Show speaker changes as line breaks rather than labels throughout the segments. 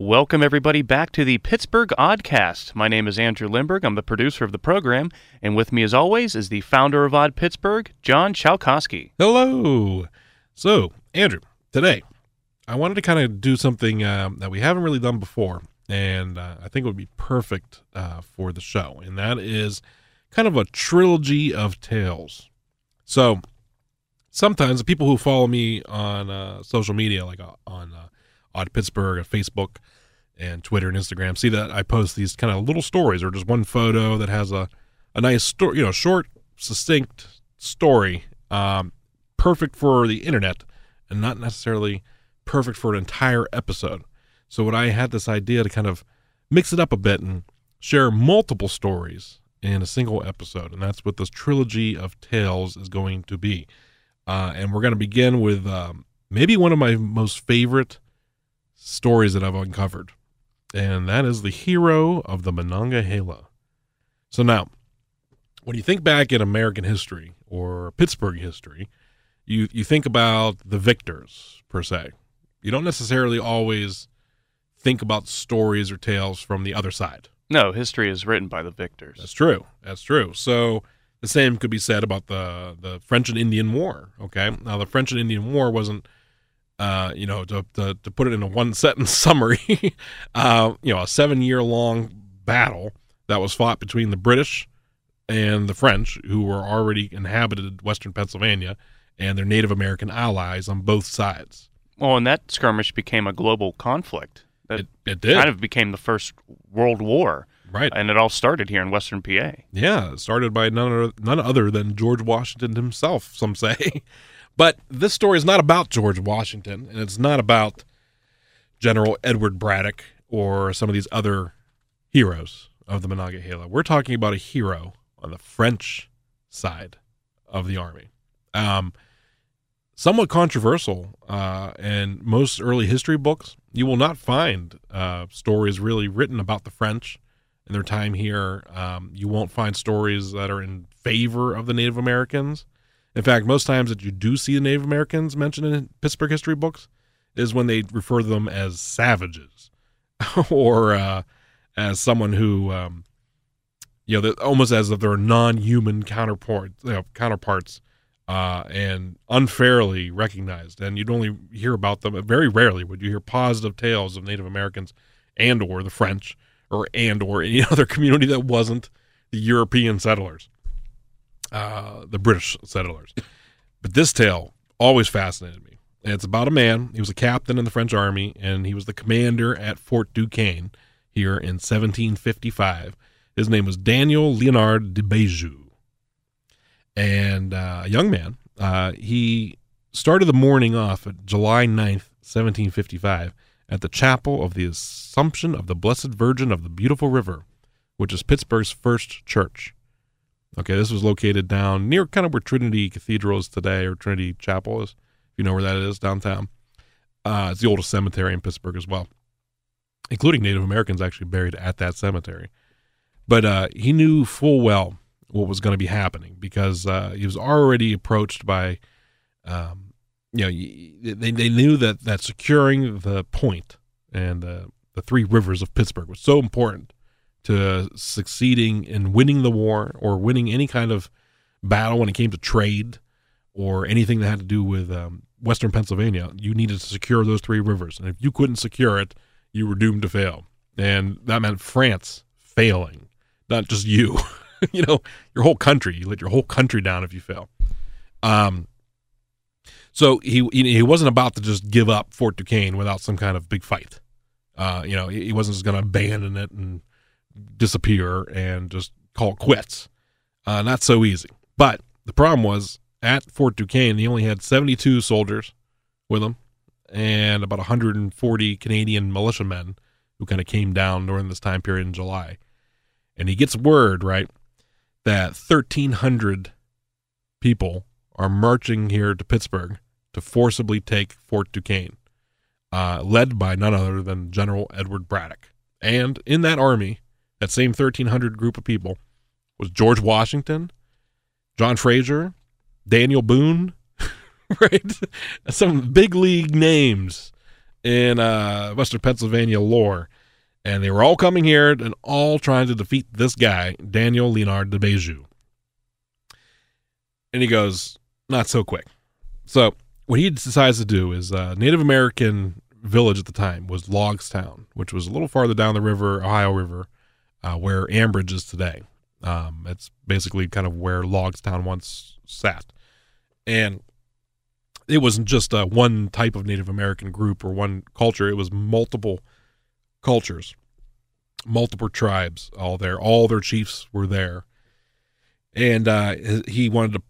Welcome, everybody, back to the Pittsburgh Oddcast. My name is Andrew Lindberg. I'm the producer of the program, and with me, as always, is the founder of Odd Pittsburgh, John Chalkowski.
Hello. So, Andrew, today I wanted to kind of do something um, that we haven't really done before, and uh, I think it would be perfect uh, for the show, and that is kind of a trilogy of tales. So, sometimes the people who follow me on uh, social media, like uh, on uh, Odd Pittsburgh, on Facebook, and Twitter and Instagram, see that I post these kind of little stories or just one photo that has a, a nice story, you know, short, succinct story, um, perfect for the internet and not necessarily perfect for an entire episode. So, what I had this idea to kind of mix it up a bit and share multiple stories in a single episode, and that's what this trilogy of tales is going to be. Uh, and we're going to begin with um, maybe one of my most favorite stories that I've uncovered, and that is the hero of the Monongahela. So now, when you think back in American history or Pittsburgh history, you you think about the victors per se. You don't necessarily always think about stories or tales from the other side.
No, history is written by the victors.
That's true. That's true. So the same could be said about the the French and Indian War. Okay, now the French and Indian War wasn't, uh, you know, to, to to put it in a one sentence summary, uh, you know, a seven year long battle that was fought between the British and the French, who were already inhabited Western Pennsylvania, and their Native American allies on both sides.
Well, and that skirmish became a global conflict. That
It, it did
kind of became the first World War,
right.
and it all started here in Western PA.
Yeah, started by none other, none other than George Washington himself, some say. but this story is not about George Washington, and it's not about General Edward Braddock or some of these other heroes of the Monongahela. We're talking about a hero on the French side of the army. Um, somewhat controversial, uh, and most early history books, you will not find uh, stories really written about the French in their time here. Um, you won't find stories that are in favor of the Native Americans. In fact, most times that you do see the Native Americans mentioned in Pittsburgh history books is when they refer to them as savages or uh, as someone who, um, you know, almost as if they're non-human counterpart, you know, counterparts uh, and unfairly recognized. And you'd only hear about them very rarely would you hear positive tales of Native Americans and or the French or and or any other community that wasn't the European settlers, uh, the British settlers. But this tale always fascinated me. And it's about a man. He was a captain in the French army, and he was the commander at Fort Duquesne here in 1755. His name was Daniel Leonard de Beaujeu. And uh, a young man, uh, he started the morning off at July 9th, 1755, at the chapel of the Assumption of the Blessed Virgin of the Beautiful River, which is Pittsburgh's first church. Okay, this was located down near kind of where Trinity Cathedral is today, or Trinity Chapel is, if you know where that is downtown. Uh, it's the oldest cemetery in Pittsburgh as well, including Native Americans actually buried at that cemetery. But uh, he knew full well what was going to be happening because uh, he was already approached by, um, you know, they, they knew that, that securing the point and the three rivers of Pittsburgh was so important to succeeding in winning the war or winning any kind of battle when it came to trade or anything that had to do with um, Western Pennsylvania. You needed to secure those three rivers. And if you couldn't secure it, you were doomed to fail. And that meant France failing, not just you. you know, your whole country. You let your whole country down if you fail. Um, so he he wasn't about to just give up Fort Duquesne without some kind of big fight. Uh, you know, he he wasn't just going to abandon it and disappear and just call it quits. Uh, not so easy. But the problem was at Fort Duquesne, he only had 72 soldiers with him and about 140 Canadian militiamen who kind of came down during this time period in July. And he gets word, right, that 1,300 people are marching here to Pittsburgh to forcibly take Fort Duquesne, uh, led by none other than General Edward Braddock. And in that army, that same 1,300 group of people was George Washington, John Fraser, Daniel Boone, right? Some big league names in uh, Western Pennsylvania lore. And they were all coming here and all trying to defeat this guy, Daniel Leonard de Beaujeu. And he goes, not so quick. So what he decides to do is uh, Native American village at the time was Logstown, which was a little farther down the river, Ohio River, uh, where Ambridge is today. Um, it's basically kind of where Logstown once sat. And it wasn't just uh, one type of Native American group or one culture, it was multiple cultures, multiple tribes all there. All their chiefs were there. And uh, he wanted to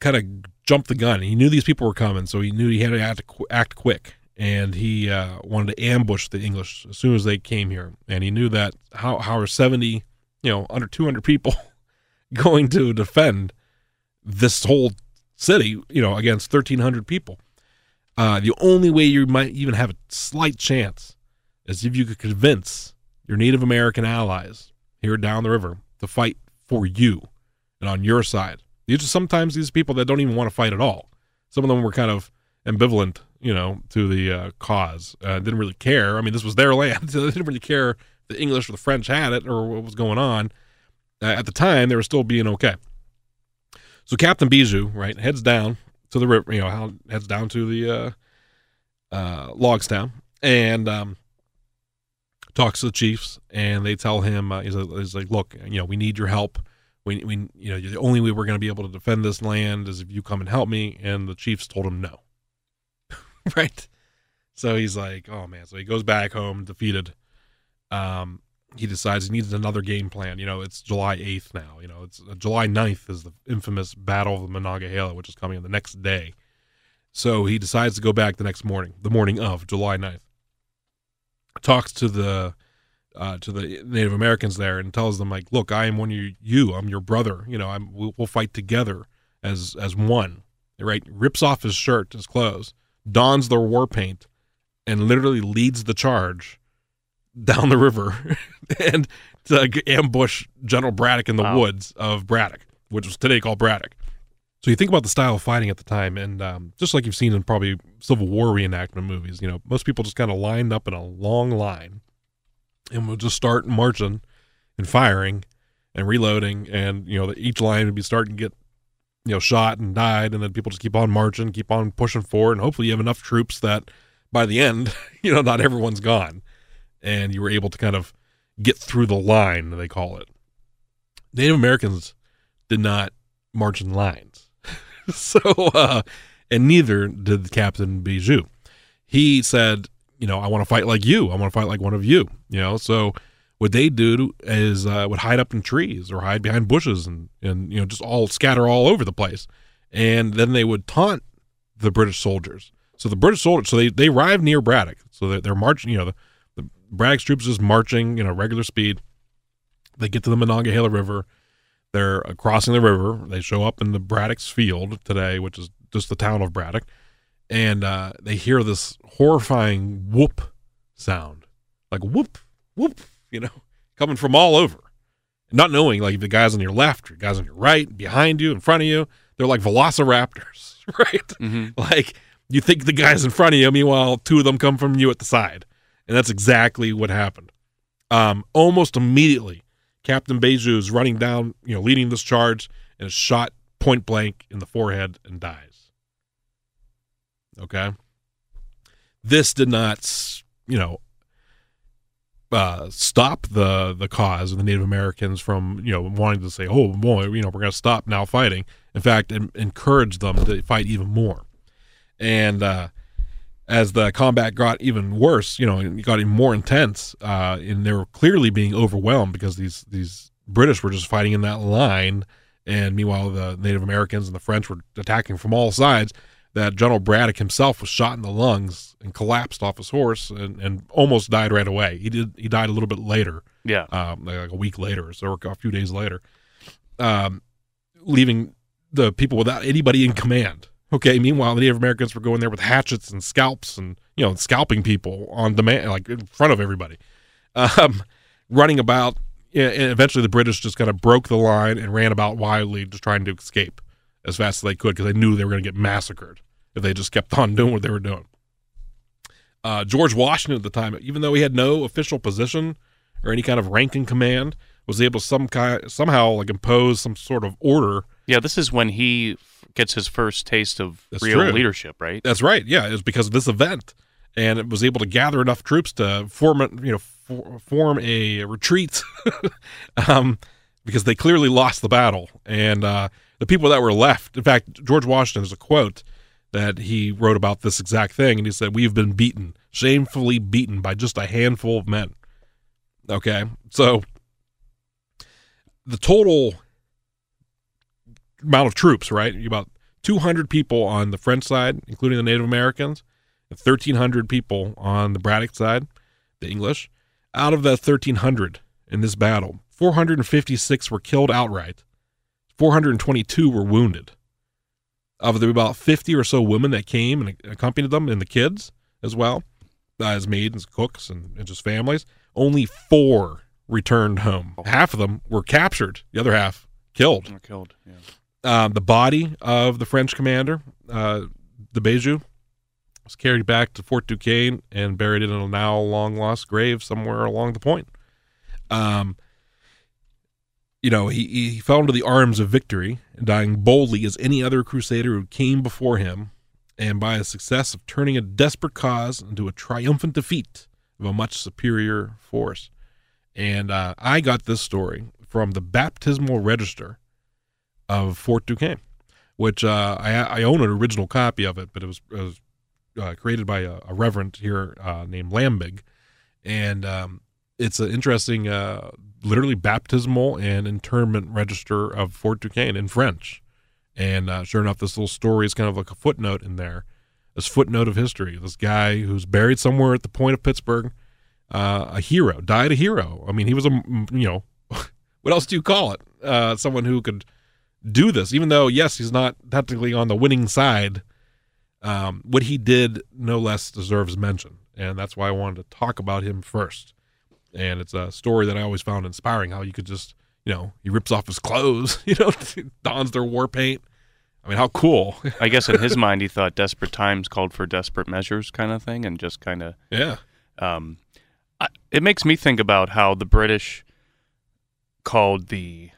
kind of jump the gun. He knew these people were coming, so he knew he had to act, act quick. And he uh, wanted to ambush the English as soon as they came here. And he knew that how how are seventy, you know, under two hundred people going to defend this whole city, you know, against thirteen hundred people? Uh, the only way you might even have a slight chance is if you could convince your Native American allies here down the river to fight for you and on your side. These are sometimes these people that don't even want to fight at all. Some of them were kind of ambivalent, you know, to the uh, cause. Uh, didn't really care. I mean, this was their land, so they didn't really care if the English or the French had it or what was going on. Uh, at the time, they were still being okay. So Captain Bijou, right, heads down to the river, you know, heads down to the uh, uh, Logstown and um, talks to the chiefs, and they tell him, uh, he's, like, he's like, look, you know, we need your help we, we you know the only way we're going to be able to defend this land is if you come and help me and the chiefs told him no right so he's like oh man so he goes back home defeated um he decides he needs another game plan you know it's july 8th now you know it's uh, july 9th is the infamous battle of the monongahela which is coming on the next day so he decides to go back the next morning the morning of july 9th talks to the uh, to the Native Americans there and tells them like, "Look, I am one of you. I'm your brother. You know, I'm we'll, we'll fight together as as one." Right? Rips off his shirt, his clothes, dons their war paint, and literally leads the charge down the river and to ambush General Braddock in the wow. woods of Braddock, which was today called Braddock. So you think about the style of fighting at the time, and um, just like you've seen in probably Civil War reenactment movies, you know, most people just kind of lined up in a long line and we'll just start marching and firing and reloading and you know each line would be starting to get you know shot and died and then people just keep on marching keep on pushing forward and hopefully you have enough troops that by the end you know not everyone's gone and you were able to kind of get through the line they call it native americans did not march in lines so uh and neither did captain bijou he said you know, I want to fight like you. I want to fight like one of you. You know, so what they do is uh, would hide up in trees or hide behind bushes and and you know just all scatter all over the place, and then they would taunt the British soldiers. So the British soldiers, so they they arrive near Braddock, so they're, they're marching. You know, the, the Braddock's troops is marching, you know, regular speed. They get to the Monongahela River. They're crossing the river. They show up in the Braddock's field today, which is just the town of Braddock and uh, they hear this horrifying whoop sound, like whoop, whoop, you know, coming from all over. Not knowing, like, if the guys on your left or guys on your right, behind you, in front of you, they're like velociraptors, right? Mm-hmm. Like, you think the guys in front of you, meanwhile, two of them come from you at the side. And that's exactly what happened. Um, almost immediately, Captain Bijou is running down, you know, leading this charge and is shot point blank in the forehead and dies. Okay. This did not, you know, uh, stop the the cause of the Native Americans from you know wanting to say, oh boy, you know, we're going to stop now fighting. In fact, it encouraged them to fight even more. And uh, as the combat got even worse, you know, it got even more intense, uh, and they were clearly being overwhelmed because these these British were just fighting in that line, and meanwhile the Native Americans and the French were attacking from all sides that General Braddock himself was shot in the lungs and collapsed off his horse and, and almost died right away. He did he died a little bit later.
Yeah,
um, like a week later, or so or a few days later, um, leaving the people without anybody in command. Okay. Meanwhile, the Native Americans were going there with hatchets and scalps and you know scalping people on demand, like in front of everybody, um, running about. And eventually, the British just kind of broke the line and ran about wildly, just trying to escape as fast as they could because they knew they were going to get massacred if they just kept on doing what they were doing. Uh, George Washington at the time, even though he had no official position or any kind of rank in command, was able to some kind somehow like impose some sort of order.
Yeah, this is when he gets his first taste of
That's
real
true.
leadership, right?
That's right. Yeah, it was because of this event, and it was able to gather enough troops to form, a, you know, for, form a retreat, um, because they clearly lost the battle, and uh, the people that were left. In fact, George Washington has a quote that he wrote about this exact thing, and he said, "We've been beaten, shamefully beaten by just a handful of men." Okay, so the total amount of troops, right? About 200 people on the French side, including the Native Americans, and 1,300 people on the Braddock side, the English. Out of that 1,300 in this battle, 456 were killed outright, 422 were wounded. Of the about 50 or so women that came and accompanied them, and the kids as well, as maids, cooks, and, and just families, only four returned home. Half of them were captured, the other half killed.
Or killed. Yeah.
Um, the body of the French commander, uh, the Beaujeu, was carried back to Fort Duquesne and buried in a now long lost grave somewhere along the point. Um, you know, he, he fell into the arms of victory, dying boldly as any other crusader who came before him, and by a success of turning a desperate cause into a triumphant defeat of a much superior force. And uh, I got this story from the baptismal register of Fort Duquesne, which uh, I, I own an original copy of it, but it was, it was uh, created by a, a reverend here uh, named Lambing, and um, it's an interesting, uh, literally baptismal and internment register of Fort Duquesne in French. And uh, sure enough, this little story is kind of like a footnote in there, this footnote of history. This guy who's buried somewhere at the point of Pittsburgh, uh, a hero, died a hero. I mean, he was a, you know, what else do you call it? Uh, someone who could do this, even though yes, he's not technically on the winning side. Um, what he did, no less, deserves mention, and that's why I wanted to talk about him first. And it's a story that I always found inspiring. How you could just, you know, he rips off his clothes, you know, dons their war paint. I mean, how cool!
I guess in his mind, he thought desperate times called for desperate measures, kind of thing, and just kind of.
yeah,
Um, I, it makes me think about how the British called the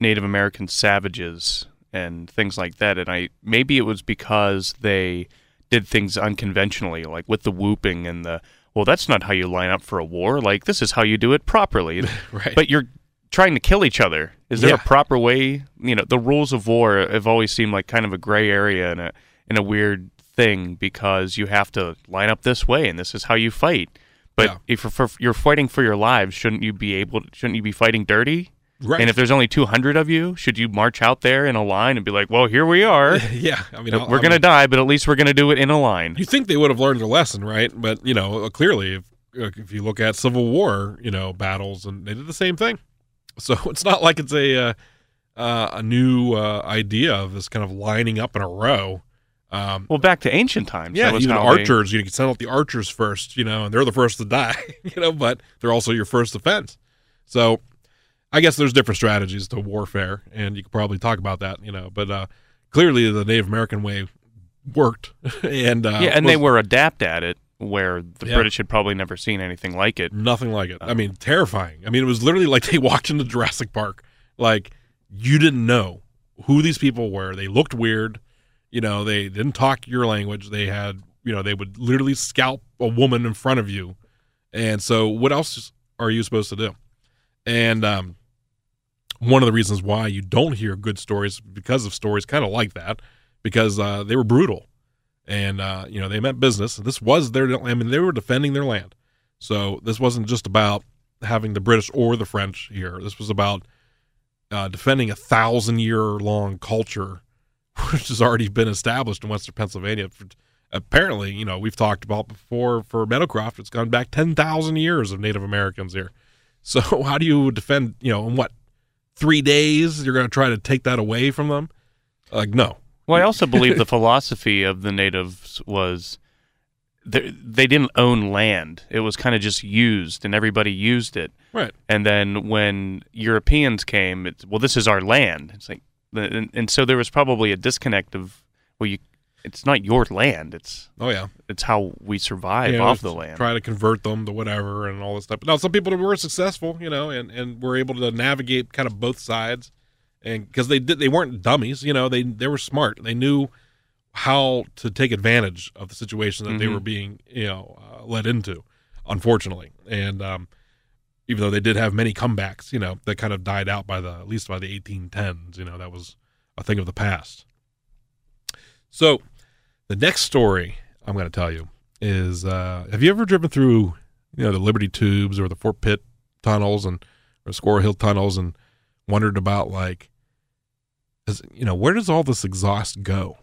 Native American savages and things like that, and I maybe it was because they did things unconventionally, like with the whooping and the. Well, that's not how you line up for a war. Like this is how you do it properly.
right.
but you're trying to kill each other. Is there
Yeah.
a proper way? You know, the rules of war have always seemed like kind of a gray area and a in a weird thing because you have to line up this way and this is how you fight. But
Yeah.
if you're, for, you're fighting for your lives, shouldn't you be able? shouldn't you be fighting dirty?
Right.
And if there's only 200 of you, should you march out there in a line and be like, "Well, here we are.
yeah, I mean,
We're gonna die, but at least we're gonna do it in a line."
You think they would have learned their lesson, right? But you know, clearly, if if you look at Civil War, you know, battles, and they did the same thing. So it's not like it's a uh, uh, a new uh, idea of this kind of lining up in a row. Um,
Well, back to ancient times.
yeah, even
how they-
archers, you can send out the archers first, you know, and they're the first to die, you know, but they're also your first defense. So I guess there's different strategies to warfare, and you could probably talk about that, you know, but uh, clearly the Native American way worked, and uh,
yeah, and they were adept at it, where the
Yeah.
British had probably never seen anything like it.
Nothing like it. I mean, terrifying. I mean, it was literally like they walked into Jurassic Park. Like you didn't know who these people were. They looked weird. You know, they didn't talk your language. They had, you know, they would literally scalp a woman in front of you. And so, what else are you supposed to do? And um, one of the reasons why you don't hear good stories because of stories kind of like that, because uh, they were brutal, and uh, you know they meant business. This was their. I mean, they were defending their land. So this wasn't just about having the British or the French here. This was about uh, defending a thousand year long culture, which has already been established in Western Pennsylvania. For, apparently, you know, we've talked about before for Meadowcroft, it's gone back 10,000 years of Native Americans here. So how do you defend, you know, in what, three days? You're going to try to take that away from them? Like, no.
Well, I also believe the philosophy of the natives was they, didn't own land. It was kind of just used, and everybody used it.
Right.
And then when Europeans came, it's, well, this is our land. It's like, and, and so there was probably a disconnect of, well, you it's not your land. It's
Oh yeah,
it's how we survive
know,
off the land.
Try to convert them to whatever and all this stuff. But now some people were successful, you know, and and were able to navigate kind of both sides, and because they did, they weren't dummies, you know, they they were smart. They knew how to take advantage of the situation that they
Mhm.
were being, you know, uh, led into. Unfortunately, and um, even though they did have many comebacks, you know, that kind of died out by the at least by the 1810s. You know, that was a thing of the past. So, the next story I'm going to tell you is: uh, Have you ever driven through, you know, the Liberty Tubes or the Fort Pitt tunnels and or Squirrel Hill tunnels and wondered about like, is, you know, where does all this exhaust go?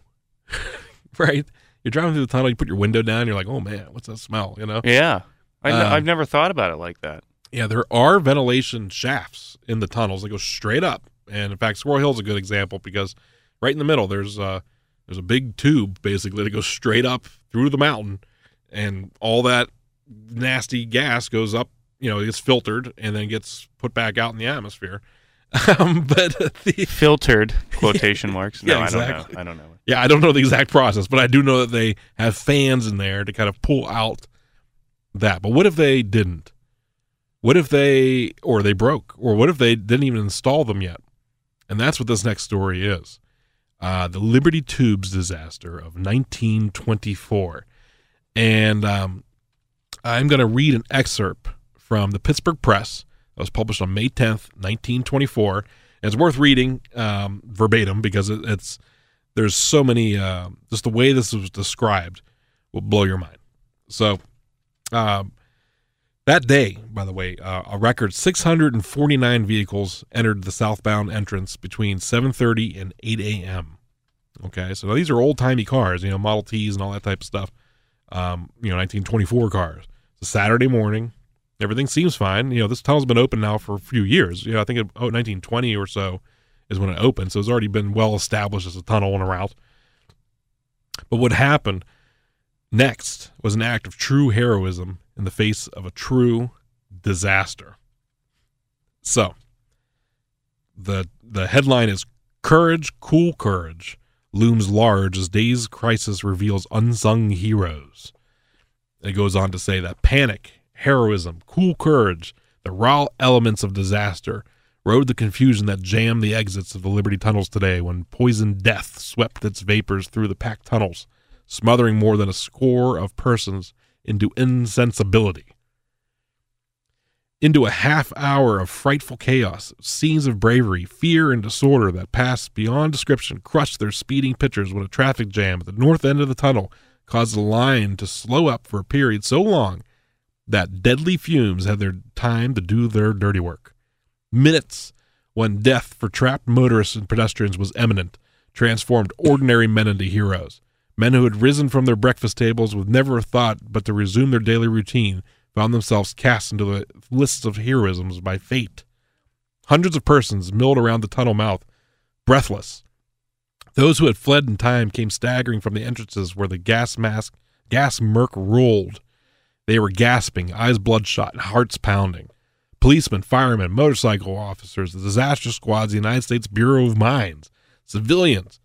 right? You're driving through the tunnel, you put your window down, you're like, oh man, what's that smell? You know?
yeah, I
Um,
have never thought about it like that.
Yeah, there are ventilation shafts in the tunnels that go straight up, and in fact, Squirrel Hill is a good example because right in the middle there's a there's a big tube basically that goes straight up through the mountain, and all that nasty gas goes up. You know, it gets filtered and then gets put back out in the atmosphere. Um, but the
Filtered quotation marks. No,
Yeah,
I don't know. I don't know.
yeah, I don't know the exact process, but I do know that they have fans in there to kind of pull out that. But what if they didn't? What if they, or they broke, or what if they didn't even install them yet? And that's what this next story is. Uh, the Liberty Tubes disaster of 1924. And um, I'm going to read an excerpt from the Pittsburgh Press that was published on May 10th, 1924. And it's worth reading um, verbatim because it, it's there's so many uh, just the way this was described will blow your mind so um, that day by the way uh, a record 649 vehicles entered the southbound entrance between 7.30 and 8 a.m okay so these are old-timey cars you know model t's and all that type of stuff um, you know 1924 cars it's a saturday morning everything seems fine you know this tunnel's been open now for a few years you know i think it, oh, 1920 or so is when it opened. So it's already been well established as a tunnel and a route. But what happened next was an act of true heroism in the face of a true disaster. So the the headline is Courage, Cool Courage looms large as day's crisis reveals unsung heroes. It goes on to say that panic, heroism, cool courage, the raw elements of disaster rode the confusion that jammed the exits of the Liberty tunnels today when poison death swept its vapors through the packed tunnels, smothering more than a score of persons into insensibility. Into a half hour of frightful chaos, scenes of bravery, fear, and disorder that passed beyond description crushed their speeding pitchers when a traffic jam at the north end of the tunnel caused the line to slow up for a period so long that deadly fumes had their time to do their dirty work minutes when death for trapped motorists and pedestrians was imminent, transformed ordinary men into heroes. Men who had risen from their breakfast tables with never a thought but to resume their daily routine found themselves cast into the lists of heroisms by fate. Hundreds of persons milled around the tunnel mouth, breathless. Those who had fled in time came staggering from the entrances where the gas mask, gas murk rolled. They were gasping, eyes bloodshot, hearts pounding policemen, firemen, motorcycle officers, the disaster squads, the United States Bureau of Mines, civilians,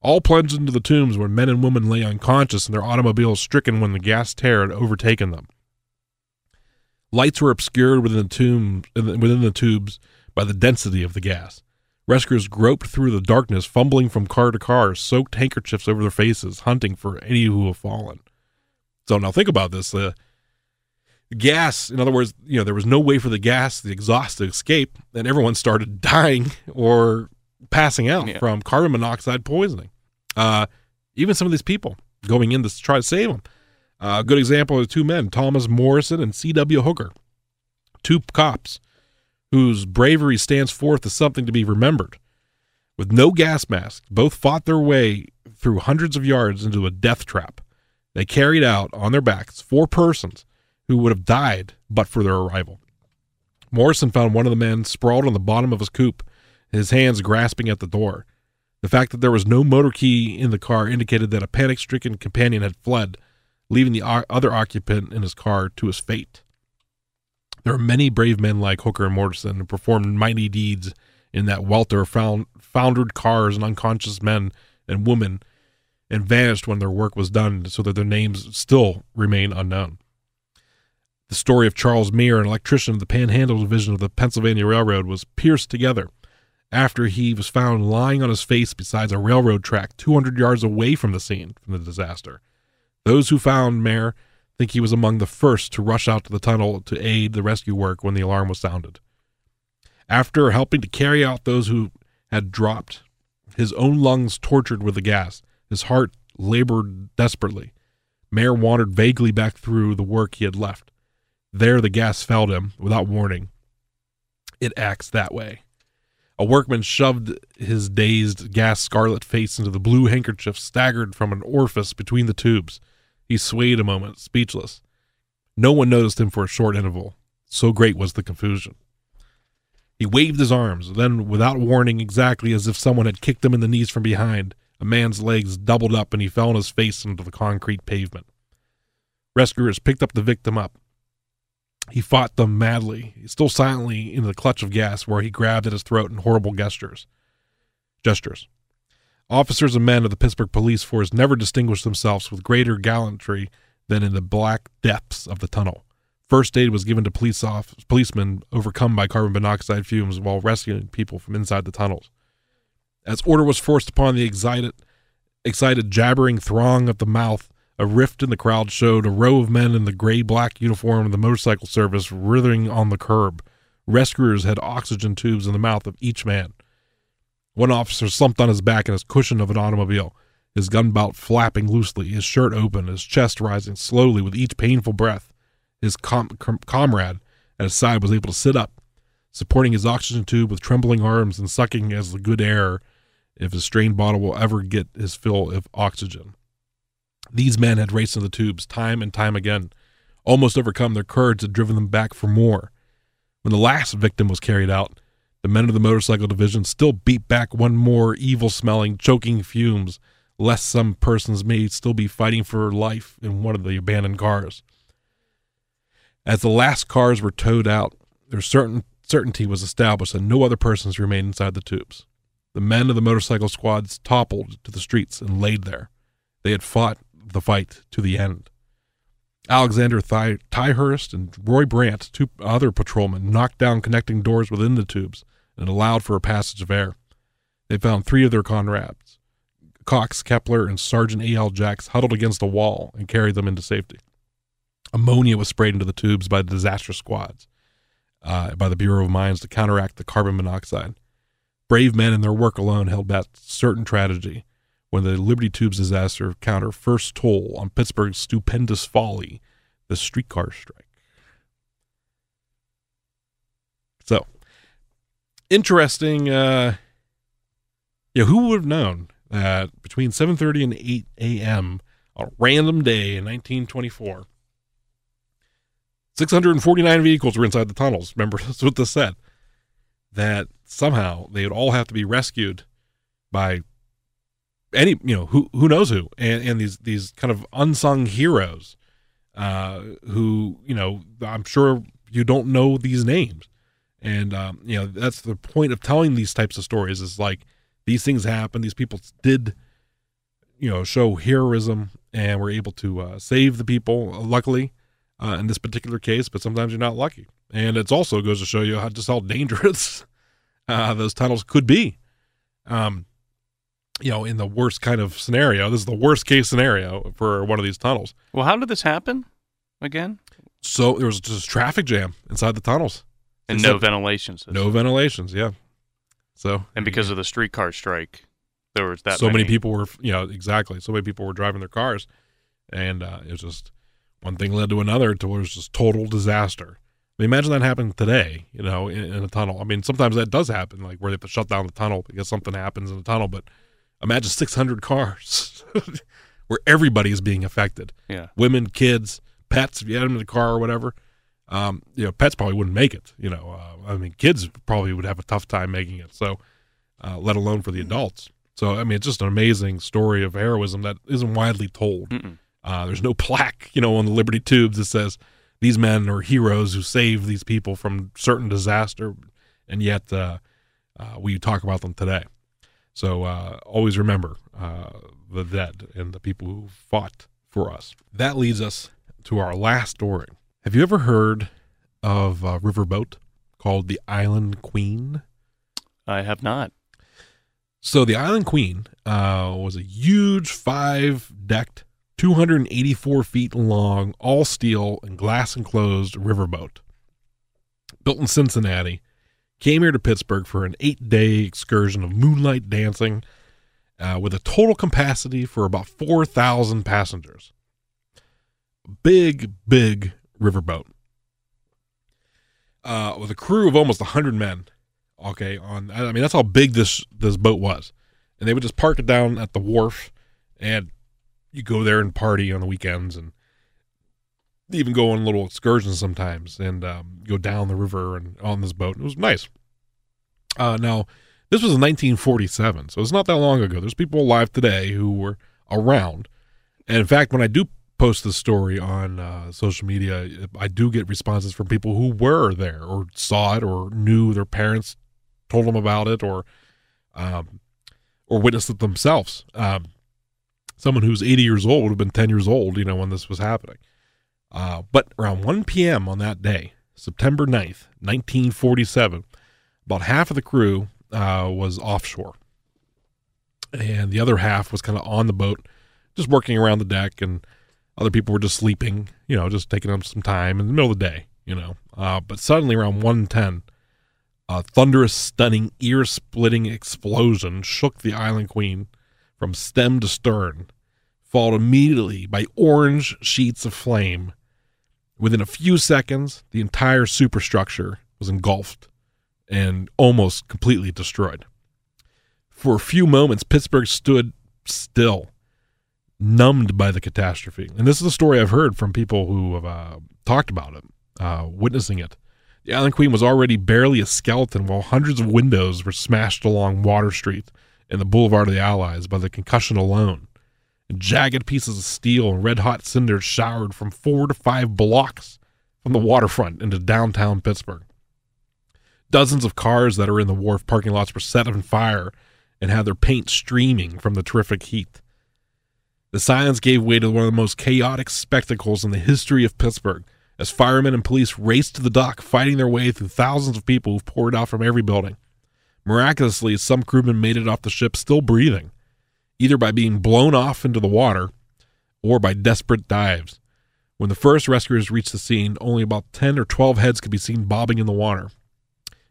all plunged into the tombs where men and women lay unconscious and their automobiles stricken when the gas tear had overtaken them. Lights were obscured within the tomb within the tubes by the density of the gas. Rescuers groped through the darkness, fumbling from car to car, soaked handkerchiefs over their faces, hunting for any who have fallen. So now think about this. the gas in other words you know there was no way for the gas the exhaust to escape and everyone started dying or passing out
Yeah.
from carbon monoxide poisoning. Uh, even some of these people going in to try to save them uh, a good example are two men thomas morrison and c.w hooker two cops whose bravery stands forth as something to be remembered. With no gas masks, both fought their way through hundreds of yards into a death trap. They carried out on their backs four persons who would have died but for their arrival. Morrison found one of the men sprawled on the bottom of his coupe, his hands grasping at the door. The fact that there was no motor key in the car indicated that a panic stricken companion had fled, leaving the other occupant in his car to his fate. There are many brave men like Hooker and Morrison who performed mighty deeds in that welter of found, foundered cars and unconscious men and women and vanished when their work was done so that their names still remain unknown. The story of Charles Meir, an electrician of the Panhandle Division of the Pennsylvania Railroad, was pierced together after he was found lying on his face beside a railroad track 200 yards away from the scene from the disaster. Those who found Meir think he was among the first to rush out to the tunnel to aid the rescue work when the alarm was sounded. After helping to carry out those who had dropped, his own lungs tortured with the gas, his heart labored desperately. Meir wandered vaguely back through the work he had left. There the gas felled him without warning. It acts that way. A workman shoved his dazed, gas scarlet face into the blue handkerchief staggered from an orifice between the tubes. He swayed a moment, speechless. No one noticed him for a short interval. So great was the confusion. He waved his arms, then, without warning, exactly as if someone had kicked him in the knees from behind, a man's legs doubled up and he fell on his face into the concrete pavement. Rescuers picked up the victim up. He fought them madly, still silently in the clutch of gas, where he grabbed at his throat in horrible gestures. Gestures. Officers and men of the Pittsburgh police force never distinguished themselves with greater gallantry than in the black depths of the tunnel. First aid was given to police off, policemen overcome by carbon monoxide fumes while rescuing people from inside the tunnels. As order was forced upon the excited, excited jabbering throng at the mouth, a rift in the crowd showed a row of men in the gray black uniform of the motorcycle service writhing on the curb. Rescuers had oxygen tubes in the mouth of each man. One officer slumped on his back in his cushion of an automobile, his gun belt flapping loosely, his shirt open, his chest rising slowly with each painful breath. His com- com- comrade at his side was able to sit up, supporting his oxygen tube with trembling arms and sucking as the good air if his strained bottle will ever get his fill of oxygen. These men had raced in the tubes time and time again. Almost overcome, their courage had driven them back for more. When the last victim was carried out, the men of the motorcycle division still beat back one more evil smelling, choking fumes, lest some persons may still be fighting for life in one of the abandoned cars. As the last cars were towed out, their certain certainty was established that no other persons remained inside the tubes. The men of the motorcycle squads toppled to the streets and laid there. They had fought the fight to the end. Alexander Ty- Tyhurst and Roy Brandt, two other patrolmen, knocked down connecting doors within the tubes and allowed for a passage of air. They found three of their comrades, Cox, Kepler, and Sergeant A.L. Jacks, huddled against a wall and carried them into safety. Ammonia was sprayed into the tubes by the disaster squads, uh, by the Bureau of Mines to counteract the carbon monoxide. Brave men in their work alone held back certain tragedy when the Liberty Tubes disaster counter first toll on Pittsburgh's stupendous folly, the streetcar strike. So, interesting. Uh, yeah, who would have known that between 7:30 and 8 a.m. on a random day in 1924, 649 vehicles were inside the tunnels. Remember, that's what this said. That somehow they would all have to be rescued by any, you know, who who knows who, and and these these kind of unsung heroes, uh, who you know, I'm sure you don't know these names, and um, you know that's the point of telling these types of stories is like these things happen, these people did, you know, show heroism and were able to uh, save the people. Luckily, uh, in this particular case, but sometimes you're not lucky. And it also goes to show you how just how dangerous uh, those tunnels could be. Um, you know, in the worst kind of scenario, this is the worst case scenario for one of these tunnels.
Well, how did this happen again?
So there was just traffic jam inside the tunnels
And
Except-
no ventilation system.
no ventilations. Yeah. So
And because of the streetcar strike, there was that
so many. people were, you know, exactly. So many people were driving their cars, and uh, it was just one thing led to another to it was just total disaster. I mean, imagine that happened today, you know, in, in a tunnel. I mean, sometimes that does happen, like where they have to shut down the tunnel because something happens in the tunnel. But imagine 600 cars where everybody is being affected
Yeah.
women, kids, pets, if you had them in the car or whatever. Um, you know, pets probably wouldn't make it. You know, uh, I mean, kids probably would have a tough time making it. So, uh, let alone for the adults. So, I mean, it's just an amazing story of heroism that isn't widely told. Uh, there's no plaque, you know, on the Liberty tubes that says these men are heroes who saved these people from certain disaster, and yet uh, uh, we talk about them today. So uh, always remember uh, the dead and the people who fought for us. That leads us to our last story. Have you ever heard of a riverboat called the Island Queen?
I have not.
So the Island Queen uh, was a huge five decked, 284 feet long, all steel and glass enclosed riverboat. Built in Cincinnati, came here to Pittsburgh for an eight day excursion of moonlight dancing uh, with a total capacity for about 4,000 passengers. Big, big riverboat. Uh, with a crew of almost 100 men okay on i mean that's how big this this boat was and they would just park it down at the wharf and you go there and party on the weekends and even go on little excursions sometimes and um, go down the river and on this boat it was nice uh, now this was in 1947 so it's not that long ago there's people alive today who were around and in fact when i do post this story on uh, social media i do get responses from people who were there or saw it or knew their parents told them about it or um, or witnessed it themselves. Um, someone who's 80 years old would have been 10 years old, you know, when this was happening. Uh, but around 1 p.m. on that day, September 9th, 1947, about half of the crew uh, was offshore. And the other half was kind of on the boat, just working around the deck, and other people were just sleeping, you know, just taking up some time in the middle of the day, you know. Uh, but suddenly around 110, a thunderous, stunning, ear splitting explosion shook the Island Queen from stem to stern, followed immediately by orange sheets of flame. Within a few seconds, the entire superstructure was engulfed and almost completely destroyed. For a few moments, Pittsburgh stood still, numbed by the catastrophe. And this is a story I've heard from people who have uh, talked about it, uh, witnessing it. The Island Queen was already barely a skeleton while hundreds of windows were smashed along Water Street and the Boulevard of the Allies by the concussion alone. Jagged pieces of steel and red hot cinders showered from four to five blocks from the waterfront into downtown Pittsburgh. Dozens of cars that are in the wharf parking lots were set on fire and had their paint streaming from the terrific heat. The silence gave way to one of the most chaotic spectacles in the history of Pittsburgh as firemen and police raced to the dock, fighting their way through thousands of people who poured out from every building. Miraculously, some crewmen made it off the ship still breathing, either by being blown off into the water or by desperate dives. When the first rescuers reached the scene, only about 10 or 12 heads could be seen bobbing in the water.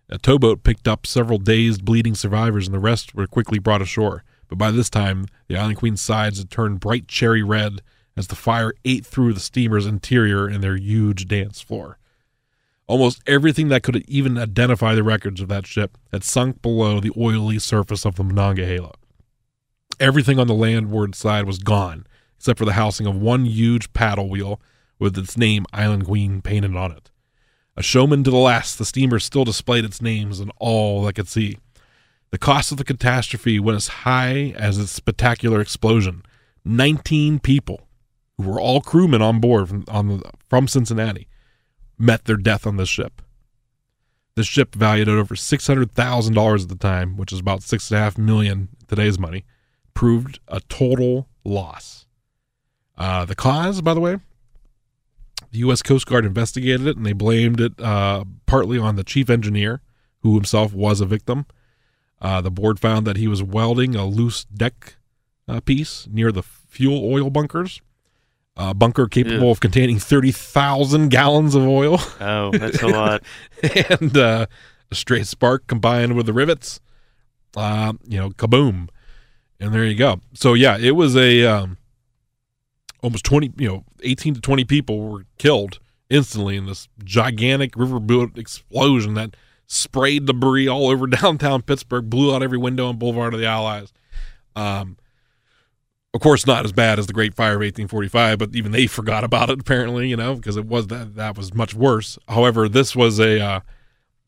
A towboat picked up several dazed, bleeding survivors, and the rest were quickly brought ashore. But by this time, the Island Queen's sides had turned bright cherry red as the fire ate through the steamer's interior and their huge dance floor. Almost everything that could even identify the records of that ship had sunk below the oily surface of the Monongahela. Everything on the landward side was gone, except for the housing of one huge paddle wheel with its name Island Queen painted on it. A showman to the last, the steamer still displayed its names and all that could see. The cost of the catastrophe went as high as its spectacular explosion. Nineteen people, who were all crewmen on board from, on the, from Cincinnati, met their death on this ship. The ship, valued at over six hundred thousand dollars at the time, which is about six and a half million today's money, proved a total loss. Uh, the cause, by the way, the U.S. Coast Guard investigated it and they blamed it uh, partly on the chief engineer, who himself was a victim. Uh, the board found that he was welding a loose deck uh, piece near the fuel oil bunkers a bunker capable Ew. of containing 30,000 gallons of oil.
Oh, that's a lot.
and uh, a straight spark combined with the rivets, uh, you know, kaboom. And there you go. So, yeah, it was a um, almost 20, you know, 18 to 20 people were killed instantly in this gigantic riverboat explosion that sprayed debris all over downtown Pittsburgh, blew out every window on Boulevard of the Allies. Um, of course, not as bad as the Great Fire of 1845, but even they forgot about it apparently, you know, because it was that that was much worse. However, this was a uh,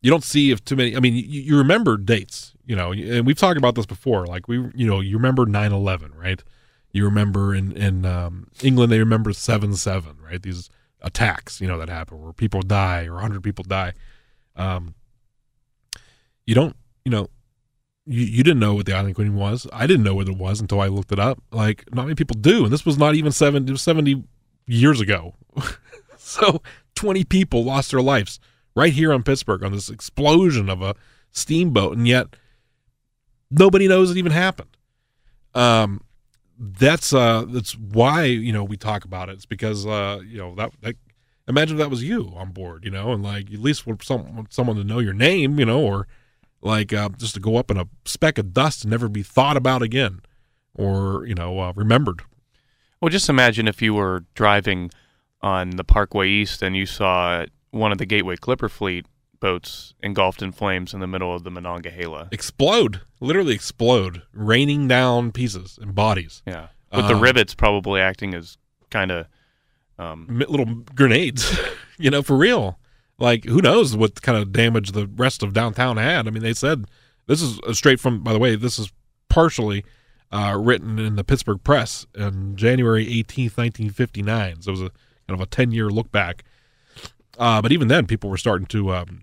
you don't see if too many. I mean, you, you remember dates, you know, and we've talked about this before. Like we, you know, you remember 9/11, right? You remember in in um, England they remember seven seven, right? These attacks, you know, that happen where people die or 100 people die. Um, you don't, you know, you, you didn't know what the Island Queen was. I didn't know what it was until I looked it up. Like not many people do, and this was not even 70, 70 years ago. so twenty people lost their lives right here on Pittsburgh on this explosion of a steamboat, and yet nobody knows it even happened. Um, that's uh, that's why you know we talk about it. It's because uh, you know that, that imagine if that was you on board, you know, and like at least for some someone to know your name, you know, or like uh, just to go up in a speck of dust and never be thought about again, or you know uh, remembered.
Well, just imagine if you were driving on the Parkway East and you saw one of the Gateway Clipper Fleet boats engulfed in flames in the middle of the Monongahela.
Explode, literally explode, raining down pieces and bodies.
Yeah, with the
Um,
rivets probably acting as kind of um,
little grenades, you know, for real. Like, who knows what kind of damage the rest of downtown had? I mean, they said this is uh, straight from. By the way, this is partially uh, written in the Pittsburgh Press on January eighteenth, nineteen fifty nine. So it was a kind of a ten year look back. Uh, but even then, people were starting to. Um,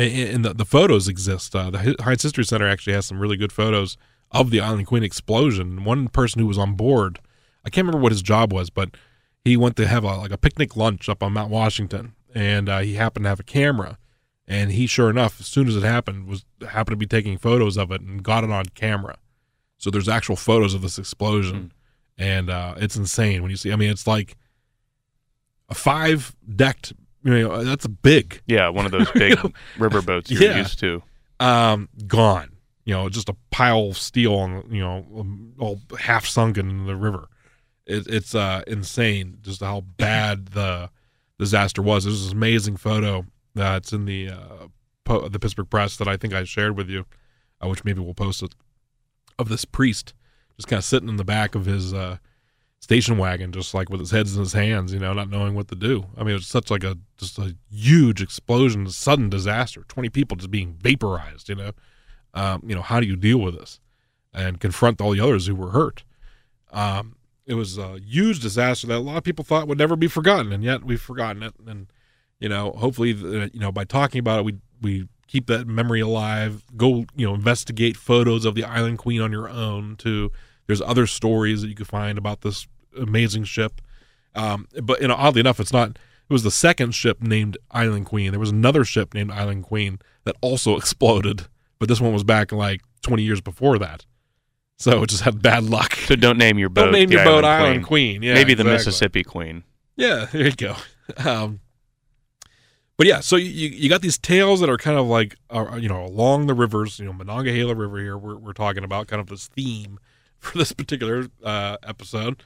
and the, the photos exist. Uh, the Heinz History Center actually has some really good photos of the Island Queen explosion. One person who was on board, I can't remember what his job was, but he went to have a like a picnic lunch up on Mount Washington, and uh, he happened to have a camera, and he sure enough, as soon as it happened, was happened to be taking photos of it and got it on camera. So there's actual photos of this explosion, and uh, it's insane when you see. I mean, it's like a five decked. You know, that's big.
yeah, one of those big river boats you're
Yeah.
used to.
um, gone. You know, just a pile of steel on, you know, um, all half sunken in the river. It, it's uh, insane just how bad the disaster was. There's this amazing photo that's in the uh, po- the Pittsburgh Press that I think I shared with you, uh, which maybe we'll post it, of this priest just kind of sitting in the back of his uh, station wagon, just like with his head in his hands, you know, not knowing what to do. I mean, it was such like a just a huge explosion, a sudden disaster. Twenty people just being vaporized. You know, um, you know, how do you deal with this and confront all the others who were hurt? Um, it was a huge disaster that a lot of people thought would never be forgotten, and yet we've forgotten it. And you know, hopefully, uh, you know, by talking about it, we we keep that memory alive. Go, you know, investigate photos of the Island Queen on your own. To there's other stories that you could find about this amazing ship. Um, but you know, oddly enough, it's not. It was the second ship named Island Queen. There was another ship named Island Queen that also exploded, but this one was back like 20 years before that. So it just had bad luck.
So don't name your boat.
Don't name your boat
Island
Island Queen. Yeah,
Maybe the
exactly.
Mississippi Queen.
Yeah, there you go. Um, but yeah, so you you got these tales that are kind of like uh, you know along the rivers, you know Monongahela River here. We're we're talking about kind of this theme for this particular uh, episode,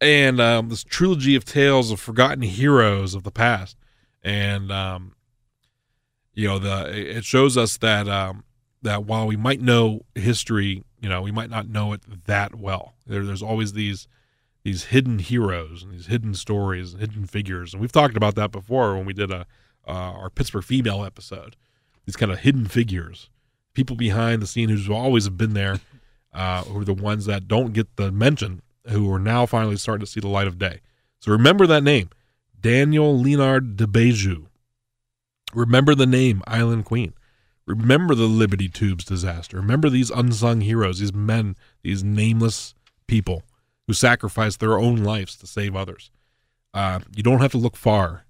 and um, this trilogy of tales of forgotten heroes of the past, and um, you know the it shows us that um, that while we might know history, you know we might not know it that well. There, there's always these these hidden heroes and these hidden stories and hidden figures. And we've talked about that before when we did a uh, our pittsburgh female episode. These kind of hidden figures. People behind the scene who's always been there uh, who are the ones that don't get the mention who are now finally starting to see the light of day so remember that name daniel leonard de Beaujeu. remember the name island queen remember the liberty tubes disaster remember these unsung heroes these men these nameless people who sacrificed their own lives to save others. Uh, you don't have to look far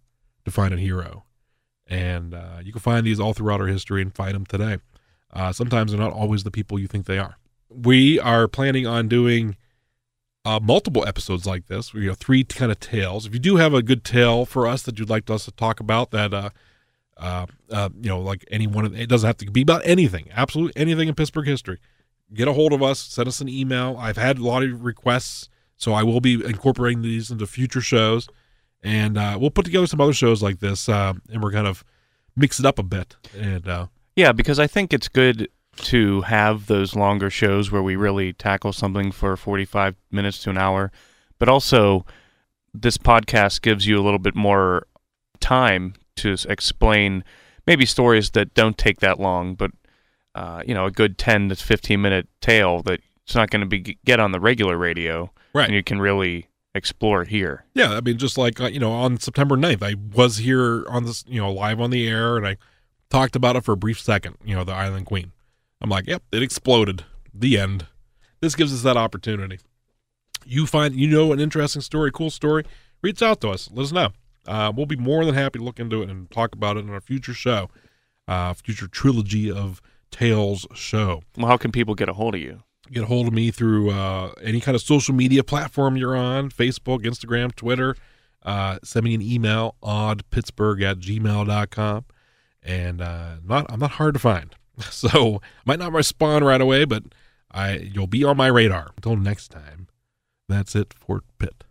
to find a hero, and uh, you can find these all throughout our history and find them today. Uh, sometimes they're not always the people you think they are. We are planning on doing uh, multiple episodes like this. We have three kind of tales. If you do have a good tale for us that you'd like us to talk about, that uh, uh, uh, you know, like any one of it doesn't have to be about anything, absolutely anything in Pittsburgh history get a hold of us send us an email i've had a lot of requests so i will be incorporating these into future shows and uh, we'll put together some other shows like this uh, and we're kind of mix it up a bit and uh,
Yeah, because I think it's good to have those longer shows where we really tackle something for 45 minutes to an hour, but also this podcast gives you a little bit more time to explain maybe stories that don't take that long, but uh, you know, a good 10 to 15 minute tale that it's not going to be get on the regular radio,
Right.
And you can really explore here.
yeah i mean just like uh, you know on september 9th i was here on this you know live on the air and i talked about it for a brief second you know the island queen I'm like, yep, it exploded. The end. This gives us that opportunity. You find you know an interesting story, cool story, reach out to us. Let us know. Uh, we'll be more than happy to look into it and talk about it in our future show, uh, future trilogy of Tales show.
Well, how can people get a hold of you?
Get a hold of me through uh, any kind of social media platform you're on Facebook, Instagram, Twitter. Uh, send me an email, oddpittsburgh at gmail.com. And uh, not, I'm not hard to find. So might not respond right away, but I you'll be on my radar. Until next time, that's it, for Pitt.